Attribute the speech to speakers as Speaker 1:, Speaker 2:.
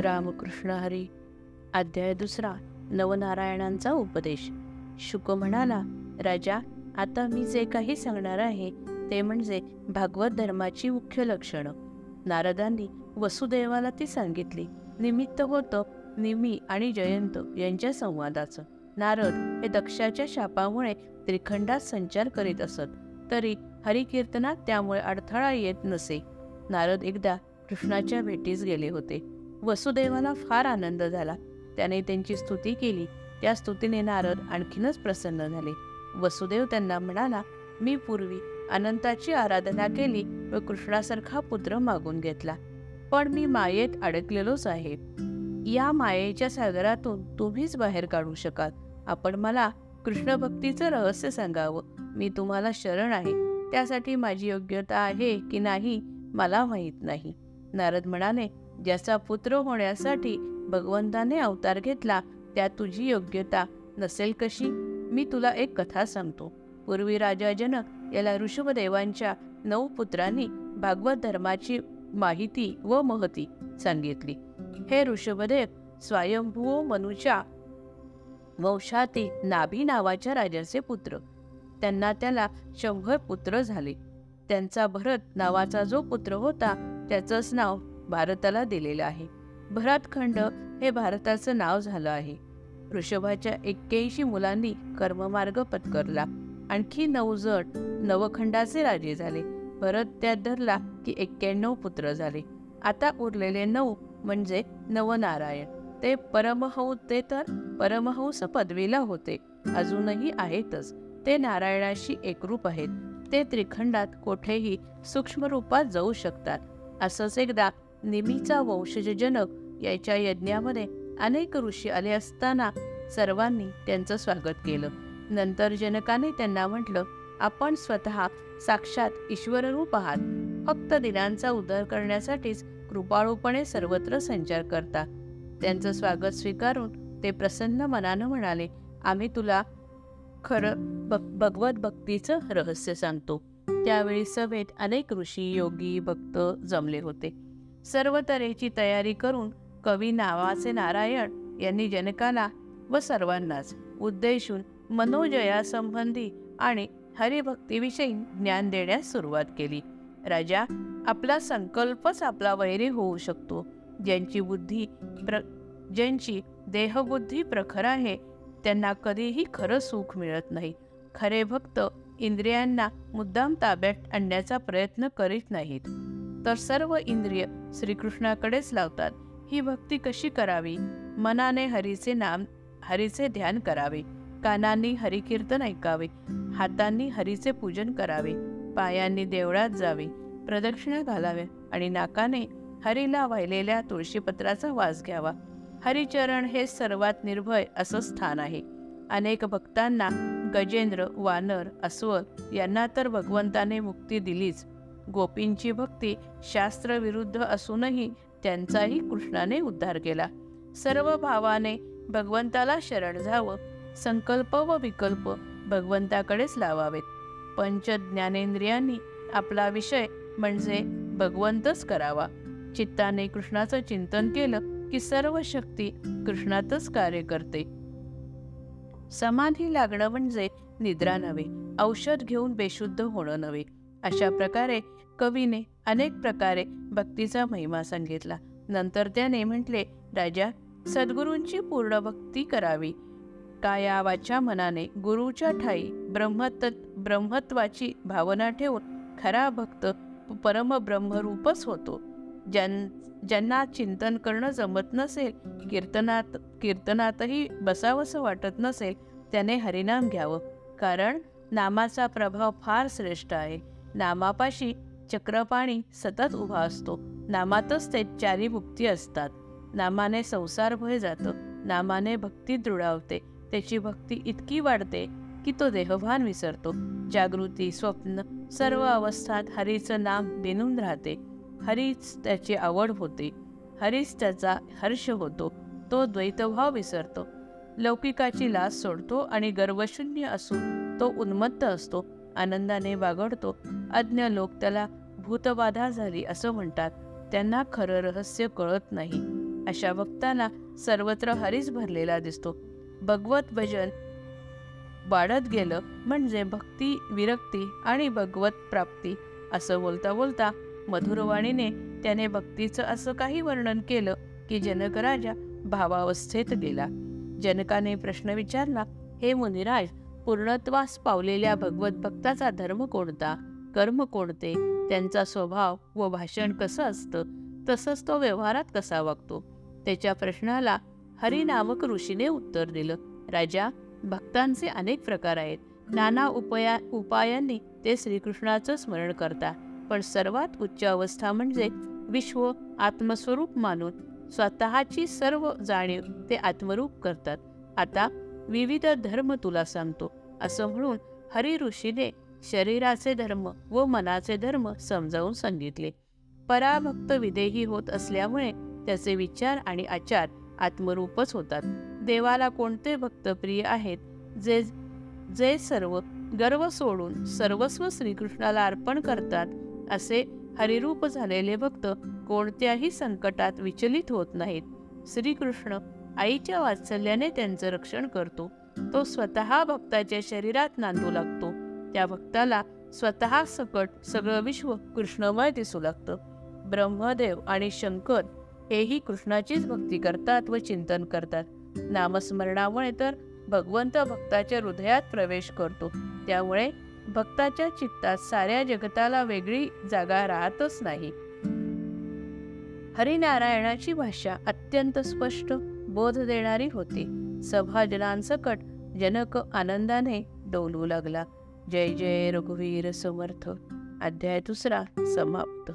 Speaker 1: रामकृष्ण हरी. अध्याय दुसरा नवनारायणांचा उपदेश. शुक म्हणाला राजा आता मी जे काही सांगणार आहे ते म्हणजे भागवत धर्माची मुख्य लक्षणं. नारदांनी वसुदेवाला ती सांगितली. निमित्त होतं निमी आणि जयंत यांच्या संवादाचं. नारद हे दक्षाच्या शापामुळे त्रिखंडात संचार करीत असत तरी हरिकीर्तनात त्यामुळे अडथळा येत नसे. नारद एकदा कृष्णाच्या भेटीस गेले होते. वसुदेवाला फार आनंद झाला. त्याने त्यांची स्तुती केली. त्या स्तुतीने नारद आणखीनच प्रसन्न झाले. वसुदेव त्यांना म्हणाला मी पूर्वी अनंताची आराधना केली व कृष्णासारखा पुत्र मागून घेतला. पण मी मायेत अडकलेलोच आहे. या मायेच्या सागरातून तुम्हीच बाहेर काढू शकाल. आपण मला कृष्ण भक्तीचं रहस्य सांगावं. मी तुम्हाला शरण आहे. त्यासाठी माझी योग्यता आहे की नाही मला माहीत नाही. नारद म्हणाले ज्याचा पुत्र होण्यासाठी भगवंताने अवतार घेतला त्या तुझी योग्यता नसेल कशी? मी तुला एक कथा सांगतो. पूर्वी राजा जनक याला ऋषभदेवांच्या नऊ पुत्रांनी भागवत धर्माची माहिती व महती सांगितली. हे ऋषभदेव स्वयंभू मनुच्या वंशातील नाभी नावाच्या राजाचे पुत्र. त्यांना त्याला शंभर पुत्र झाले. त्यांचा भरत नावाचा जो पुत्र होता त्याचंच नाव भारताला दिलेलं आहे. भरतखंड हे भारताचं नाव झालं आहे. ऋषभाच्या एक्क्याऐंशी मुलांनी कर्ममार्ग पत्करला. आणखी नऊ जण नवखंडाचे राजे झाले. भरत त्यात धरला की एक्क्याण्णव पुत्र झाले. आता उरलेले नऊ म्हणजे नवनारायण. ते परमहंस ते तर परमहंस पदवीला होते. अजूनही आहेतच. ते नारायणाशी एकरूप आहेत. ते त्रिखंडात कोठेही सूक्ष्म रूपात जाऊ शकतात. असंच एकदा निमीचा वंशज जनक याच्या यज्ञामध्ये अनेक ऋषी आले असताना सर्वांनी त्यांचं स्वागत केलं. नंतर जनकाने त्यांना म्हटलं आपण स्वतः साक्षात ईश्वररूप आहात. फक्त दिनांचा उदर करण्यासाठीच कृपाळूपणे सर्वत्र संचार करता. त्यांचं स्वागत स्वीकारून ते प्रसन्न मनानं म्हणाले आम्ही तुला खरं भग भगवत भक्तीचं रहस्य सांगतो. त्यावेळी सभेत अनेक ऋषी योगी भक्त जमले होते. सर्व तऱ्हेची तयारी करून कवी नावाचे नारायण यांनी जनकाला व सर्वांनाच उद्देशून मनोजयासंबंधी आणि हरिभक्तीविषयी ज्ञान देण्यास सुरुवात केली. राजा आपला संकल्पच आपला वैरी होऊ शकतो. ज्यांची बुद्धी प्र ज्यांची देहबुद्धी प्रखर आहे त्यांना कधीही खरं सुख मिळत नाही. खरे भक्त इंद्रियांना मुद्दाम ताब्यात आणण्याचा प्रयत्न करीत नाहीत. तर सर्व इंद्रिय श्रीकृष्णाकडेच लावतात. ही भक्ती कशी करावी? मनाने हरीचे नाम हरीचे ध्यान करावे. कानांनी हरिकीर्तन ऐकावे. हातांनी हरीचे पूजन करावे. पायांनी देवळात जावे. प्रदक्षिणा घालावे आणि नाकाने हरीला वाहिलेल्या तुळशीपत्राचा वास घ्यावा. हरिचरण हे सर्वात निर्भय असं स्थान आहे. अनेक भक्तांना गजेंद्र वानर अस्वल यांना तर भगवंताने मुक्ती दिलीच. गोपींची भक्ती शास्त्रविरुद्ध असूनही त्यांचाही कृष्णाने उद्धार केला. सर्व भावाने भगवंताला शरण जावं संकल्प व विकल्प भगवंताकडेच लावावेत. पंच ज्ञानेंद्रियांनी आपला विषय म्हणजे भगवंतच करावा. चित्ताने कृष्णाचं चिंतन केलं की सर्व शक्ती कृष्णातच कार्य करते. समाधी लागणं म्हणजे निद्रा नव्हे औषध घेऊन बेशुद्ध होणं नव्हे. अशा प्रकारे कवीने अनेक प्रकारे भक्तीचा महिमा सांगितला. नंतर त्याने म्हटले राजा सद्गुरूंची पूर्ण भक्ती करावी. कायावाच्या मनाने गुरुच्या ठाई ब्रह्मत ब्रह्मत्वाची भावना ठेवून खरा भक्त परमब्रह्मरूपच होतो. ज्यां ज्यांना चिंतन करणं जमत नसेल कीर्तनात कीर्तनातही बसावंसं वाटत नसेल त्याने हरिनाम घ्यावं. कारण नामाचा प्रभाव फार श्रेष्ठ आहे. नामापाशी चक्रपाणी सतत उभा असतो. नामातच ते चारी मुक्ती असतात. नामाने संसार भय जातं. नामाने भक्ती दृढावते त्याची भक्ती इतकी वाढते की तो देहभान विसरतो. जागृती स्वप्न सर्व अवस्थात हरीचं नाम बिनून राहते. हरीच त्याची आवड होते. हरीच त्याचा हर्ष होतो. तो द्वैतभाव विसरतो. लौकिकाची लाज सोडतो आणि गर्वशून्य असून तो उन्मत्त असतो. आनंदाने वागडतो. अज्ञ लोक त्याला भूतबाधा झाली असं म्हणतात. त्यांना खरं रहस्य कळत नाही. अशा वक्ताना सर्वत्र हरीच भरलेला दिसतो. भगवत भजन वाढत गेलं म्हणजे भक्ती विरक्ती आणि भगवत प्राप्ती असं बोलता बोलता मधुरवाणीने त्याने भक्तीचं असं काही वर्णन केलं की जनक राजा भावावस्थेत गेला. जनकाने प्रश्न विचारला हे मुनिराज पूर्णत्वास पावलेल्या भगवत भक्ताचा धर्म कोणता? कर्म कोणते त्यांचा स्वभाव व भाषण कसं असतं तसंच तो व्यवहारात कसा वागतो? त्याच्या प्रश्नाला हरिनामक ऋषीने उत्तर दिलं. राजा भक्तांचे अनेक प्रकार आहेत. नाना उपाया उपायांनी ते श्रीकृष्णाचं स्मरण करतात पण सर्वात उच्च अवस्था म्हणजे विश्व आत्मस्वरूप मानून स्वतःची सर्व जाणीव ते आत्मरूप करतात. आता विविध धर्म तुला सांगतो असं म्हणून हरि ऋषीने शरीराचे धर्म व मनाचे धर्म समजावून सांगितले. पराभक्त विदेही होत असल्यामुळे त्याचे विचार आणि आचार आत्मरूपच होतात. देवाला कोणते भक्त प्रिय आहेत? जे जे सर्व गर्व सोडून सर्वस्व श्रीकृष्णाला अर्पण करतात असे हरिरूप झालेले भक्त कोणत्याही संकटात विचलित होत नाहीत. श्रीकृष्ण आईच्या वात्सल्याने त्यांचं रक्षण करतो. तो स्वतः भक्ताच्या शरीरात नांदू लागतो. त्या भक्ताला स्वतः सकट सगळं विश्व कृष्णमय दिसू लागतं. ब्रह्मदेव आणि शंकर हेही कृष्णाचीच भक्ती करतात व चिंतन करतात. नामस्मरणामुळे तर भगवंत भक्ताच्या हृदयात प्रवेश करतो. त्यामुळे भक्ताच्या चित्तात साऱ्या जगताला वेगळी जागा राहतच नाही. हरिनारायणाची भाषा अत्यंत स्पष्ट बोध देणारी होती. सभाजनांसकट जनक आनंदाने डोलू लागला. जय जय रघुवीर समर्थ. अध्याय दुसरा समाप्त.